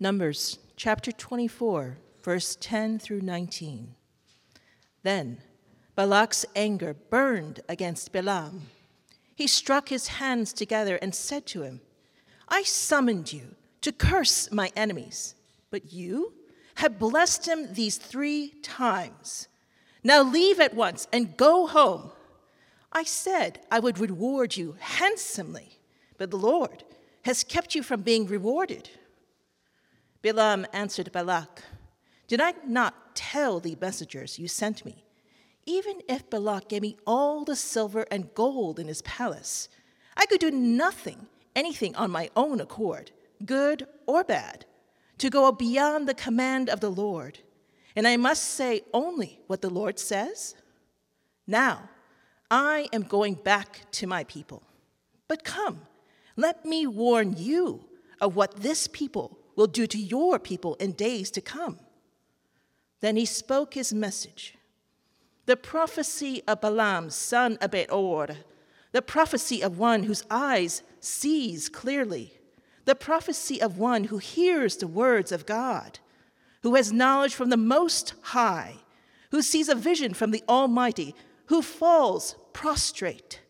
Numbers chapter 24, verse 10 through 19. Then Balak's anger burned against Balaam. He struck his hands together and said to him, I summoned you to curse my enemies, but you have blessed him these three times. Now leave at once and go home. I said I would reward you handsomely, but the Lord has kept you from being rewarded. Balaam answered Balak, Did I not tell the messengers you sent me? Even if Balak gave me all the silver and gold in his palace, I could do nothing, anything on my own accord, good or bad, to go beyond the command of the Lord. And I must say only what the Lord says. Now, I am going back to my people. But come, let me warn you of what this people will do to your people in days to come. Then he spoke his message. The prophecy of Balaam, son of Beor, the prophecy of one whose eyes sees clearly, the prophecy of one who hears the words of God, who has knowledge from the Most High, who sees a vision from the Almighty, who falls prostrate,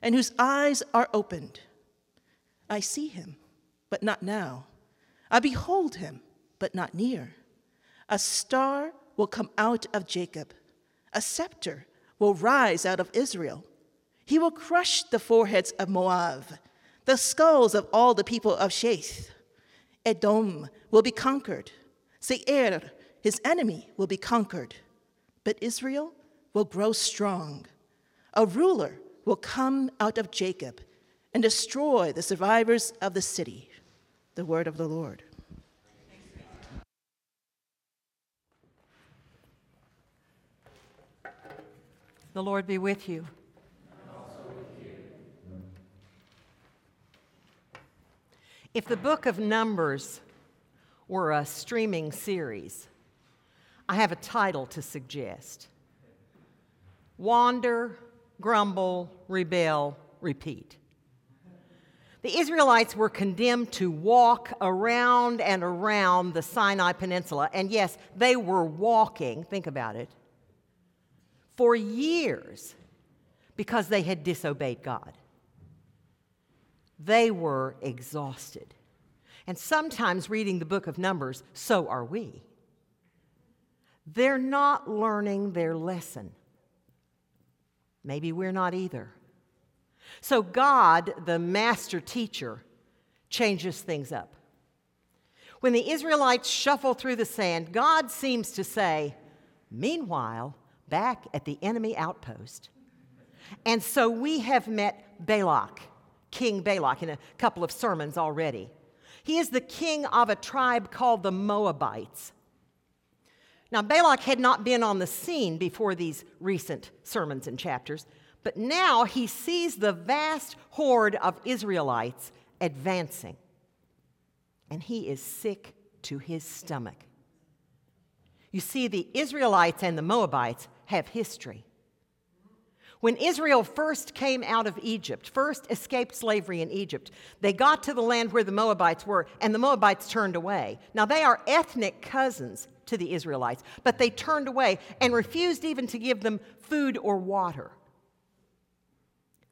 and whose eyes are opened. I see him, but not now. I behold him, but not near. A star will come out of Jacob, a scepter will rise out of Israel. He will crush the foreheads of Moab, the skulls of all the people of Sheth. Edom will be conquered. Seir, his enemy, will be conquered. But Israel will grow strong. A ruler will come out of Jacob and destroy the survivors of the city. The word of the Lord. The Lord be with you. If the book of Numbers were a streaming series, I have a title to suggest Wander, Grumble, Rebel, Repeat. The Israelites were condemned to walk around and around the Sinai Peninsula. And yes, they were walking, think about it, for years because they had disobeyed God. They were exhausted. And sometimes reading the book of Numbers, so are we. They're not learning their lesson. Maybe we're not either. So, God, the master teacher, changes things up. When the Israelites shuffle through the sand, God seems to say, Meanwhile, back at the enemy outpost. And so we have met Balak, King Balak, in a couple of sermons already. He is the king of a tribe called the Moabites. Now, Balak had not been on the scene before these recent sermons and chapters, but now he sees the vast horde of Israelites advancing. And he is sick to his stomach. You see, the Israelites and the Moabites have history. When Israel first came out of Egypt, first escaped slavery in Egypt, they got to the land where the Moabites were, and the Moabites turned away. Now, they are ethnic cousins to the Israelites, but they turned away and refused even to give them food or water.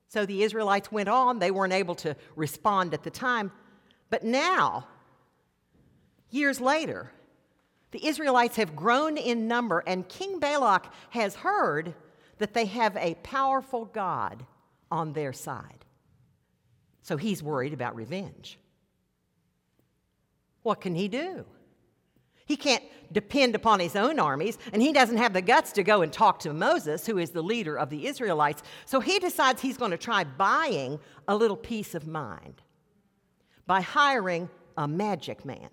So the Israelites went on. They weren't able to respond at the time. But now, years later, the Israelites have grown in number, and King Balak has heard that they have a powerful God on their side. So he's worried about revenge. What can he do? He can't depend upon his own armies, and he doesn't have the guts to go and talk to Moses, who is the leader of the Israelites. So he decides he's going to try buying a little peace of mind by hiring a magic man.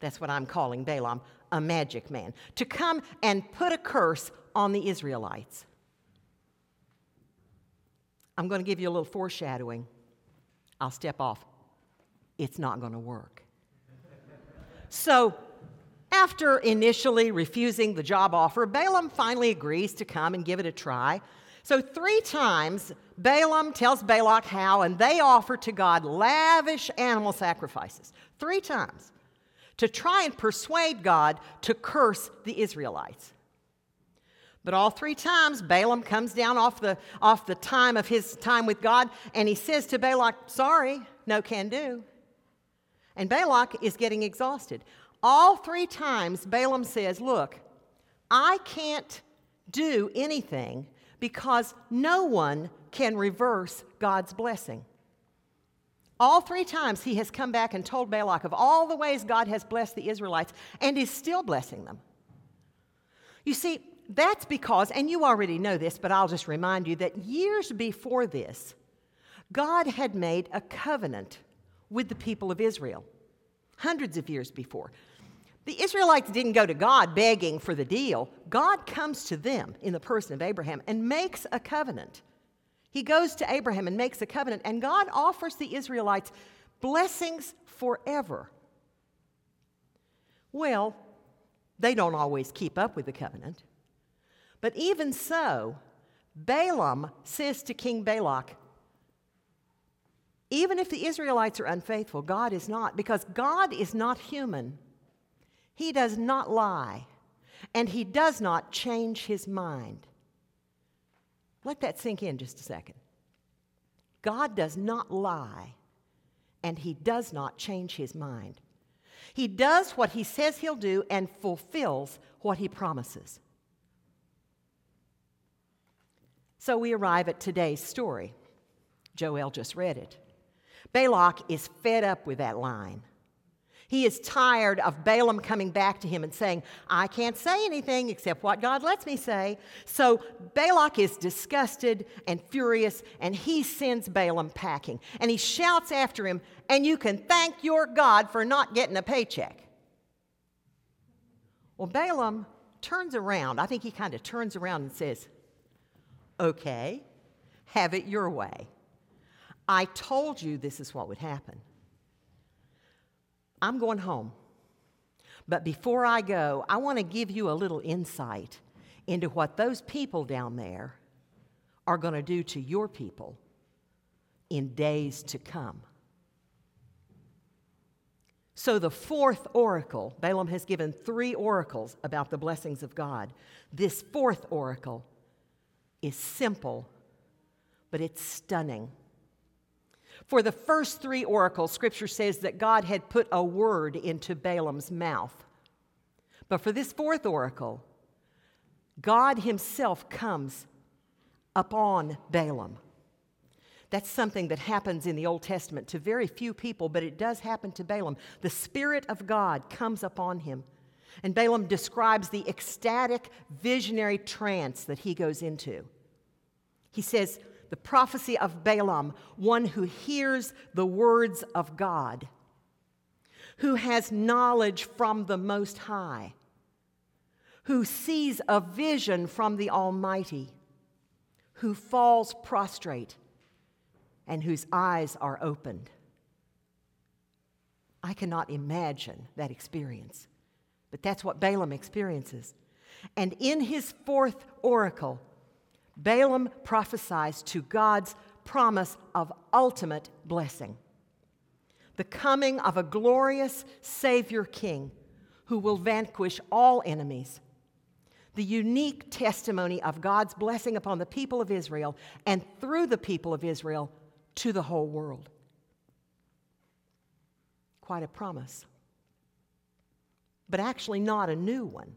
That's what I'm calling Balaam, a magic man, to come and put a curse on the Israelites. I'm going to give you a little foreshadowing. I'll step off. It's not going to work. So, after initially refusing the job offer, Balaam finally agrees to come and give it a try. So, three times, Balaam tells Balak how, and they offer to God lavish animal sacrifices. Three times. to try and persuade God to curse the Israelites. But all three times, Balaam comes down off the, off the time of his time with God and he says to Balak, Sorry, no can do. And Balak is getting exhausted. All three times, Balaam says, Look, I can't do anything because no one can reverse God's blessing. All three times he has come back and told Balak of all the ways God has blessed the Israelites and is still blessing them. You see, that's because, and you already know this, but I'll just remind you that years before this, God had made a covenant with the people of Israel, hundreds of years before. The Israelites didn't go to God begging for the deal. God comes to them in the person of Abraham and makes a covenant. He goes to Abraham and makes a covenant, and God offers the Israelites blessings forever. Well, they don't always keep up with the covenant. But even so, Balaam says to King Balak, even if the Israelites are unfaithful, God is not, because God is not human. He does not lie, and he does not change his mind. Let that sink in just a second. God does not lie, and he does not change his mind. He does what he says he'll do and fulfills what he promises. So we arrive at today's story. Joel just read it. Balak is fed up with that line. He is tired of Balaam coming back to him and saying, I can't say anything except what God lets me say. So Balak is disgusted and furious, and he sends Balaam packing. And he shouts after him, And you can thank your God for not getting a paycheck. Well, Balaam turns around. I think he kind of turns around and says, Okay, have it your way. I told you this is what would happen. I'm going home. But before I go, I want to give you a little insight into what those people down there are going to do to your people in days to come. So, the fourth oracle, Balaam has given three oracles about the blessings of God. This fourth oracle is simple, but it's stunning. For the first three oracles, scripture says that God had put a word into Balaam's mouth. But for this fourth oracle, God himself comes upon Balaam. That's something that happens in the Old Testament to very few people, but it does happen to Balaam. The Spirit of God comes upon him. And Balaam describes the ecstatic, visionary trance that he goes into. He says, the prophecy of Balaam, one who hears the words of God, who has knowledge from the Most High, who sees a vision from the Almighty, who falls prostrate, and whose eyes are opened. I cannot imagine that experience, but that's what Balaam experiences. And in his fourth oracle, Balaam prophesies to God's promise of ultimate blessing the coming of a glorious Savior King who will vanquish all enemies, the unique testimony of God's blessing upon the people of Israel and through the people of Israel to the whole world. Quite a promise, but actually not a new one.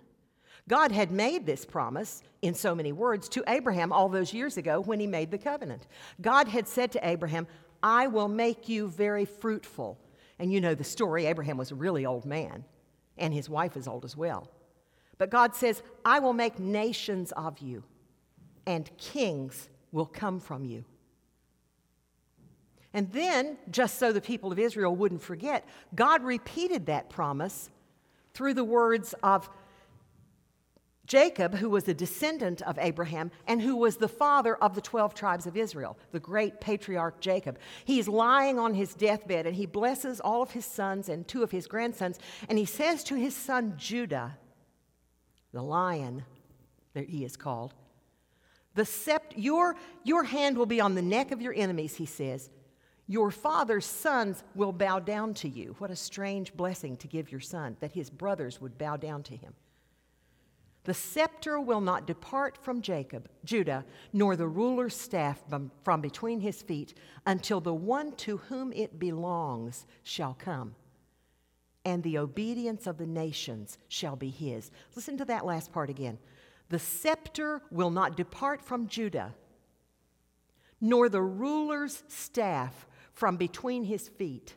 God had made this promise in so many words to Abraham all those years ago when he made the covenant. God had said to Abraham, I will make you very fruitful. And you know the story Abraham was a really old man, and his wife is old as well. But God says, I will make nations of you, and kings will come from you. And then, just so the people of Israel wouldn't forget, God repeated that promise through the words of Jacob, who was a descendant of Abraham and who was the father of the 12 tribes of Israel, the great patriarch Jacob. He's lying on his deathbed and he blesses all of his sons and two of his grandsons. And he says to his son Judah, the lion that he is called, the sept, your, your hand will be on the neck of your enemies, he says. Your father's sons will bow down to you. What a strange blessing to give your son, that his brothers would bow down to him. The scepter will not depart from Jacob, Judah, nor the ruler's staff from between his feet until the one to whom it belongs shall come, and the obedience of the nations shall be his. Listen to that last part again. The scepter will not depart from Judah, nor the ruler's staff from between his feet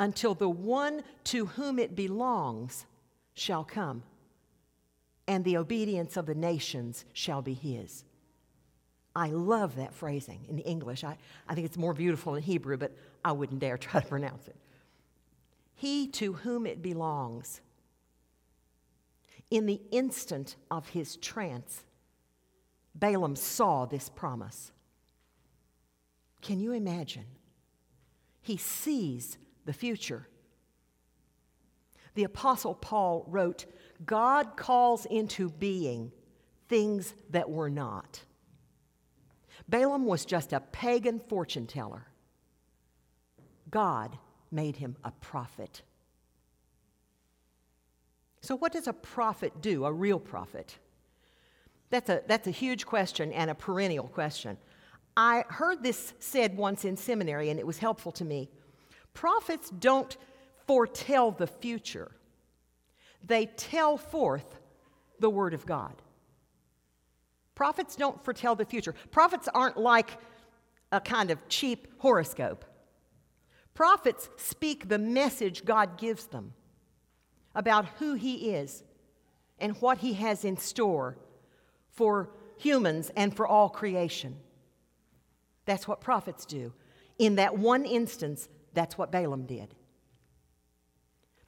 until the one to whom it belongs shall come and the obedience of the nations shall be his. I love that phrasing in English. I, I think it's more beautiful in Hebrew, but I wouldn't dare try to pronounce it. He to whom it belongs. In the instant of his trance, Balaam saw this promise. Can you imagine? He sees the future. The Apostle Paul wrote God calls into being things that were not. Balaam was just a pagan fortune teller. God made him a prophet. So, what does a prophet do, a real prophet? That's a, that's a huge question and a perennial question. I heard this said once in seminary, and it was helpful to me. Prophets don't foretell the future, they tell forth the Word of God. Prophets don't foretell the future. Prophets aren't like a kind of cheap horoscope. Prophets speak the message God gives them about who He is and what He has in store for humans and for all creation. That's what prophets do. In that one instance, that's what Balaam did.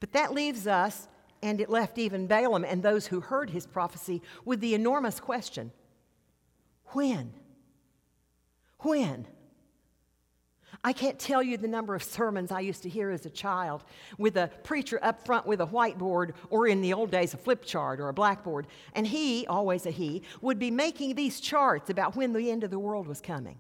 But that leaves us and it left even Balaam and those who heard his prophecy with the enormous question when? When? I can't tell you the number of sermons I used to hear as a child with a preacher up front with a whiteboard, or in the old days, a flip chart or a blackboard. And he, always a he, would be making these charts about when the end of the world was coming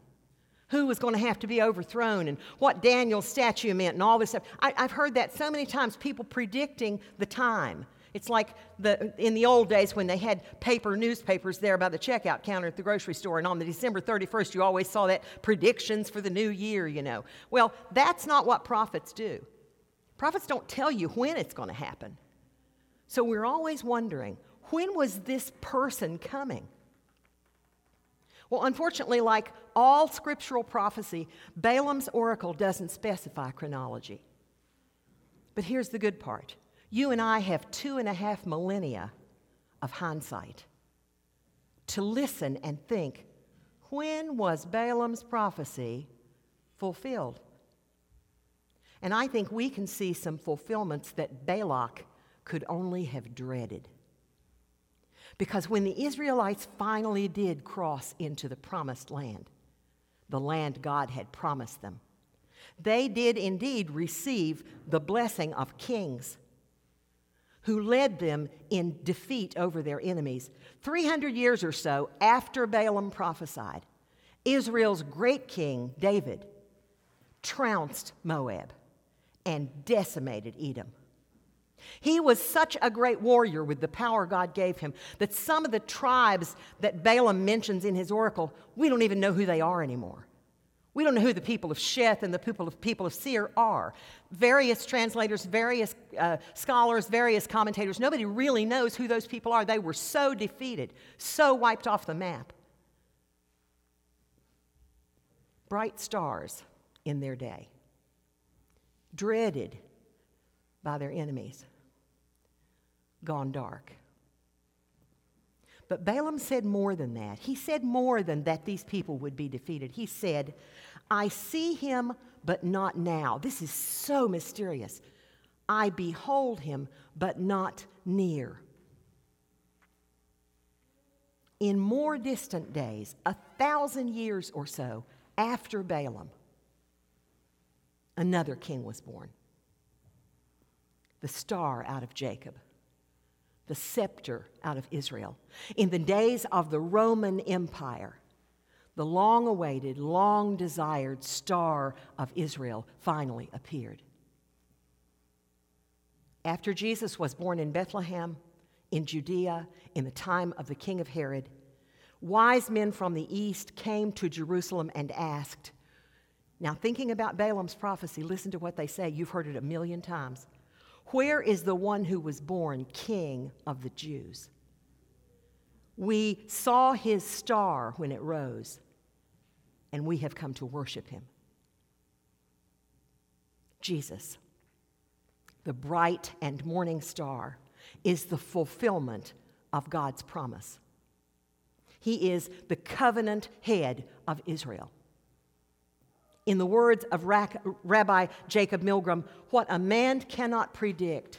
who was going to have to be overthrown and what Daniel's statue meant and all this stuff. I, have heard that so many times, people predicting the time. It's like the, in the old days when they had paper newspapers there by the checkout counter at the grocery store, and on the December 31st, you always saw that predictions for the new year, you know. Well, that's not what prophets do. Prophets don't tell you when it's going to happen. So we're always wondering when was this person coming? Well, unfortunately, like all scriptural prophecy, Balaam's oracle doesn't specify chronology. But here's the good part you and I have two and a half millennia of hindsight to listen and think when was Balaam's prophecy fulfilled? And I think we can see some fulfillments that Balak could only have dreaded. Because when the Israelites finally did cross into the promised land, the land God had promised them, they did indeed receive the blessing of kings who led them in defeat over their enemies. 300 years or so after Balaam prophesied, Israel's great king, David, trounced Moab and decimated Edom. He was such a great warrior with the power God gave him that some of the tribes that Balaam mentions in his oracle, we don't even know who they are anymore. We don't know who the people of Sheth and the people of, people of Seir are. Various translators, various uh, scholars, various commentators, nobody really knows who those people are. They were so defeated, so wiped off the map. Bright stars in their day, dreaded by their enemies gone dark. But Balaam said more than that. He said more than that these people would be defeated. He said, I see him, but not now. This is so mysterious. I behold him, but not near. In more distant days, a thousand years or so after Balaam, another king was born the star out of Jacob the scepter out of Israel. In the days of the Roman Empire, the long awaited, long desired star of Israel finally appeared. After Jesus was born in Bethlehem, in Judea, in the time of the king of Herod, wise men from the east came to Jerusalem and asked, Now, thinking about Balaam's prophecy, listen to what they say. You've heard it a million times. Where is the one who was born king of the Jews? We saw his star when it rose, and we have come to worship him. Jesus the bright and morning star, is the fulfillment of God's promise. He is the covenant head of Israel. In the words of Rabbi Jacob Milgrom, what a man cannot predict,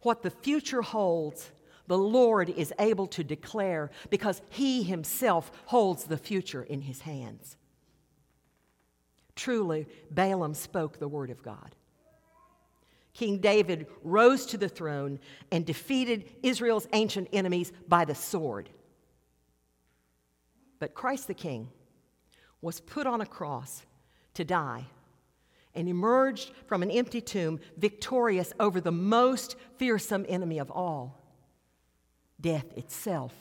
what the future holds, the Lord is able to declare because he himself holds the future in his hands. Truly, Balaam spoke the word of God. King David rose to the throne and defeated Israel's ancient enemies by the sword. But Christ the King was put on a cross to die and emerged from an empty tomb victorious over the most fearsome enemy of all death itself.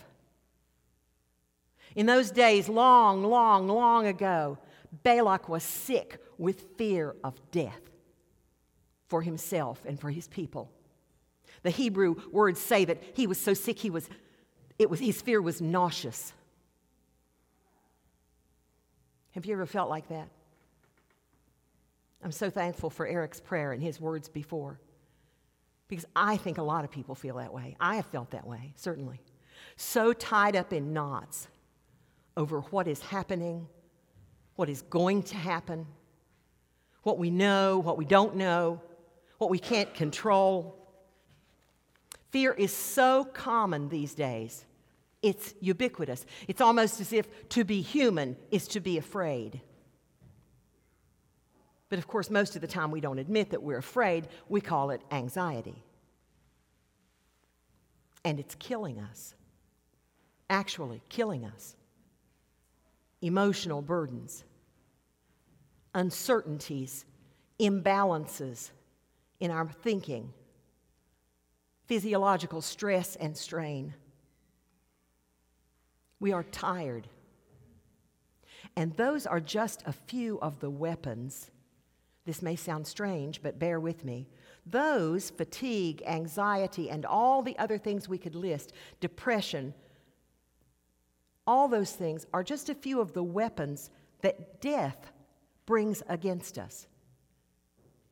In those days, long, long, long ago, Balak was sick with fear of death for himself and for his people. The Hebrew words say that he was so sick he was, it was his fear was nauseous. Have you ever felt like that? I'm so thankful for Eric's prayer and his words before. Because I think a lot of people feel that way. I have felt that way, certainly. So tied up in knots over what is happening, what is going to happen, what we know, what we don't know, what we can't control. Fear is so common these days, it's ubiquitous. It's almost as if to be human is to be afraid. But of course, most of the time we don't admit that we're afraid, we call it anxiety. And it's killing us, actually, killing us. Emotional burdens, uncertainties, imbalances, in our thinking, physiological stress and strain. We are tired. And those are just a few of the weapons. This may sound strange, but bear with me. Those, fatigue, anxiety, and all the other things we could list, depression, all those things are just a few of the weapons that death brings against us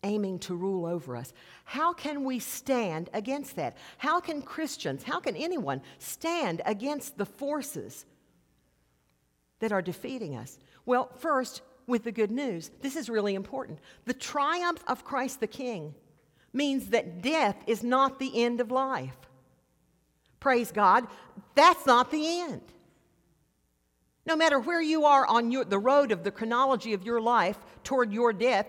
aiming to rule over us. How can we stand against that? How can Christians, how can anyone stand against the forces that are defeating us? Well, first, with the good news, this is really important. The triumph of Christ the King means that death is not the end of life. Praise God, that's not the end. No matter where you are on your, the road of the chronology of your life toward your death,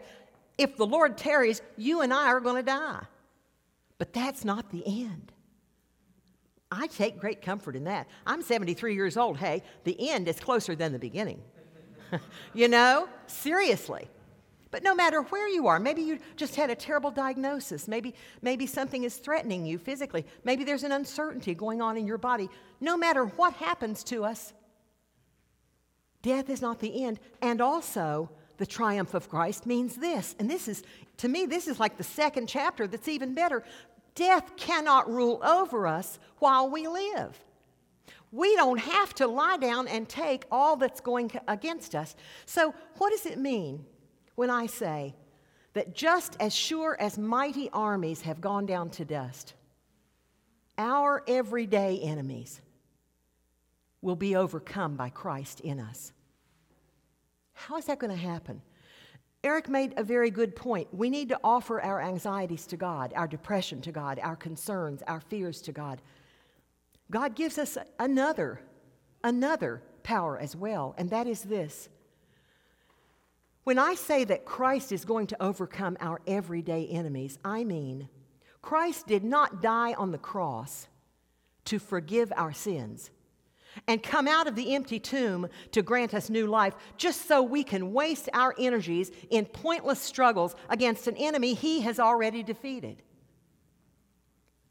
if the Lord tarries, you and I are going to die. But that's not the end. I take great comfort in that. I'm 73 years old. Hey, the end is closer than the beginning. you know, seriously. But no matter where you are, maybe you just had a terrible diagnosis. Maybe, maybe something is threatening you physically. Maybe there's an uncertainty going on in your body. No matter what happens to us, death is not the end. And also, the triumph of Christ means this. And this is, to me, this is like the second chapter that's even better. Death cannot rule over us while we live. We don't have to lie down and take all that's going against us. So, what does it mean when I say that just as sure as mighty armies have gone down to dust, our everyday enemies will be overcome by Christ in us? How is that going to happen? Eric made a very good point. We need to offer our anxieties to God, our depression to God, our concerns, our fears to God. God gives us another, another power as well, and that is this. When I say that Christ is going to overcome our everyday enemies, I mean Christ did not die on the cross to forgive our sins and come out of the empty tomb to grant us new life, just so we can waste our energies in pointless struggles against an enemy he has already defeated.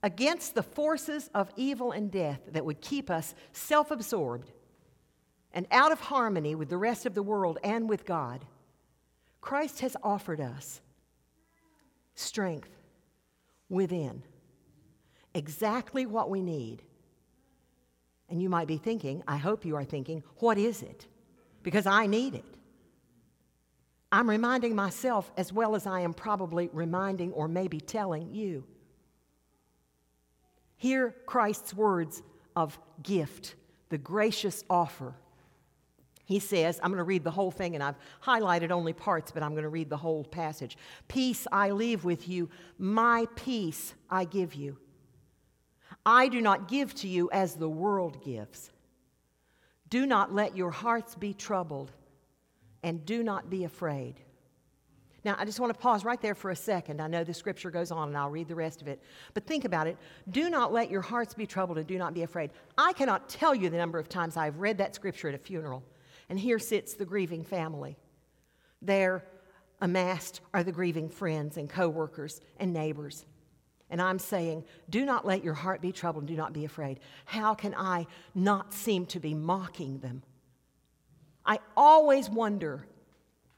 Against the forces of evil and death that would keep us self absorbed and out of harmony with the rest of the world and with God, Christ has offered us strength within, exactly what we need and you might be thinking, I hope you are thinking, what is it? Because I need it. I'm reminding myself as well as I am probably reminding or maybe telling you. Hear Christ's words of gift, the gracious offer. He says, I'm going to read the whole thing, and I've highlighted only parts, but I'm going to read the whole passage. Peace I leave with you, my peace I give you. I do not give to you as the world gives. Do not let your hearts be troubled, and do not be afraid. Now, I just want to pause right there for a second. I know the scripture goes on, and I'll read the rest of it. But think about it. Do not let your hearts be troubled, and do not be afraid. I cannot tell you the number of times I've read that scripture at a funeral, and here sits the grieving family. There amassed are the grieving friends and coworkers and neighbors. And I'm saying, do not let your heart be troubled and do not be afraid. How can I not seem to be mocking them? I always wonder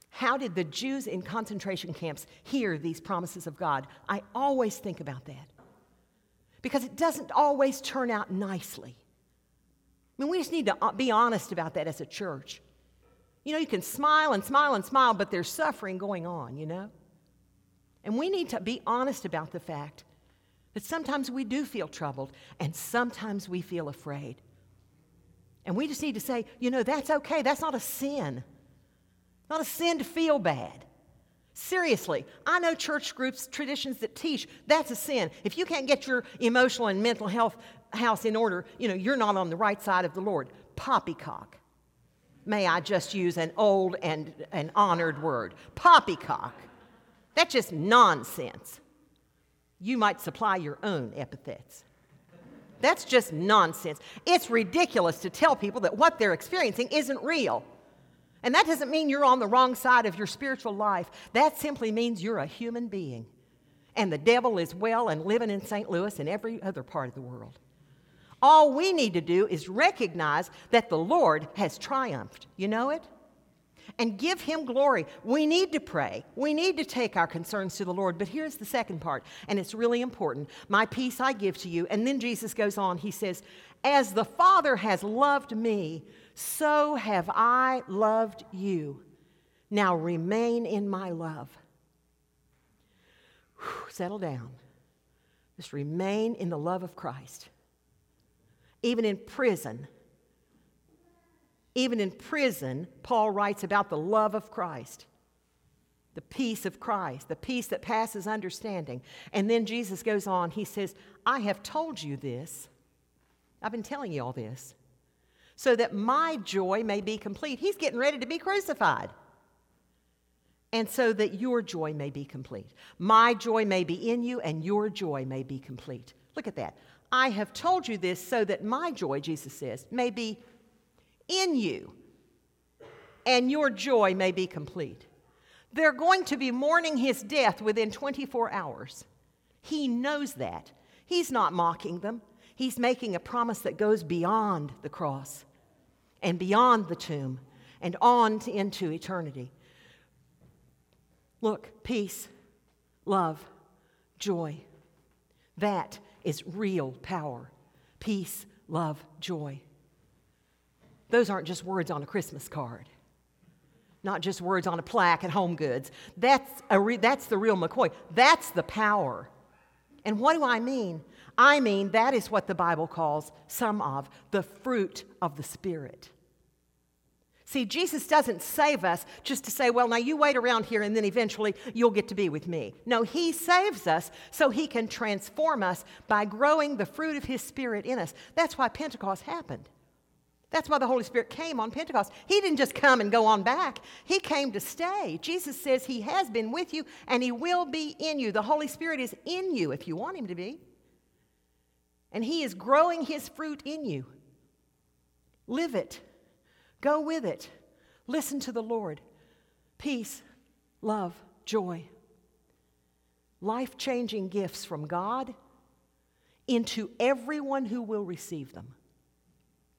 how did the Jews in concentration camps hear these promises of God? I always think about that. Because it doesn't always turn out nicely. I mean, we just need to uh, be honest about that as a church. You know, you can smile and smile and smile, but there's suffering going on, you know? And we need to be honest about the fact that sometimes we do feel troubled and sometimes we feel afraid. And we just need to say, you know, that's okay. That's not a sin. Not a sin to feel bad. Seriously, I know church groups, traditions that teach that's a sin. If you can't get your emotional and mental health house in order, you know, you're not on the right side of the Lord. Poppycock. May I just use an old and an honored word? Poppycock. That's just nonsense. You might supply your own epithets. That's just nonsense. It's ridiculous to tell people that what they're experiencing isn't real. And that doesn't mean you're on the wrong side of your spiritual life. That simply means you're a human being. And the devil is well and living in St. Louis and every other part of the world. All we need to do is recognize that the Lord has triumphed. You know it? and give Him glory. We need to pray. We need to take our concerns to the Lord. But here's the second part, and it's really important. My peace I give to you. And then Jesus goes on, He says, As the Father has loved me, so have I loved you. Now remain in my love. Whew, settle down. Just remain in the love of Christ. Even in prison, even in prison, Paul writes about the love of Christ, the peace of Christ, the peace that passes understanding. And then Jesus goes on, he says, I have told you this. I've been telling you all this so that my joy may be complete. He's getting ready to be crucified. And so that your joy may be complete. My joy may be in you, and your joy may be complete. Look at that. I have told you this so that my joy, Jesus says, may be in you, and your joy may be complete. They're going to be mourning his death within 24 hours. He knows that. He's not mocking them. He's making a promise that goes beyond the cross and beyond the tomb and on to, into eternity. Look, peace, love, joy. That is real power. Peace, love, joy. Those aren't just words on a Christmas card, not just words on a plaque at Home Goods. That's, a re- that's the real McCoy. That's the power. And what do I mean? I mean, that is what the Bible calls some of the fruit of the Spirit. See, Jesus doesn't save us just to say, well, now you wait around here and then eventually you'll get to be with me. No, He saves us so He can transform us by growing the fruit of His Spirit in us. That's why Pentecost happened. That's why the Holy Spirit came on Pentecost. He didn't just come and go on back, He came to stay. Jesus says He has been with you and He will be in you. The Holy Spirit is in you if you want Him to be. And He is growing His fruit in you. Live it. Go with it. Listen to the Lord. Peace, love, joy. Life changing gifts from God into everyone who will receive them.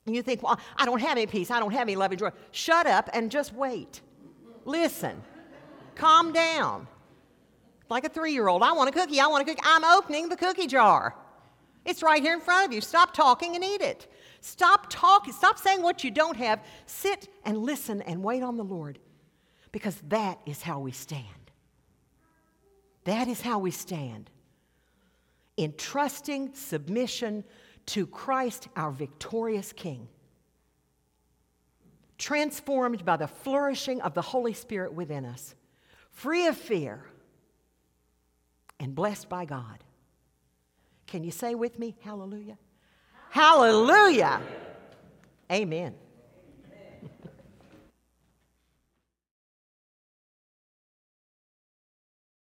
And you think, well, I don't have any peace. I don't have any love and joy. Shut up and just wait. Listen. Calm down. Like a three year old. I want a cookie. I want a cookie. I'm opening the cookie jar. It's right here in front of you. Stop talking and eat it. Stop talking. Stop saying what you don't have. Sit and listen and wait on the Lord because that is how we stand. That is how we stand. In trusting submission to Christ, our victorious King, transformed by the flourishing of the Holy Spirit within us, free of fear, and blessed by God. Can you say with me, Hallelujah? Hallelujah. Amen.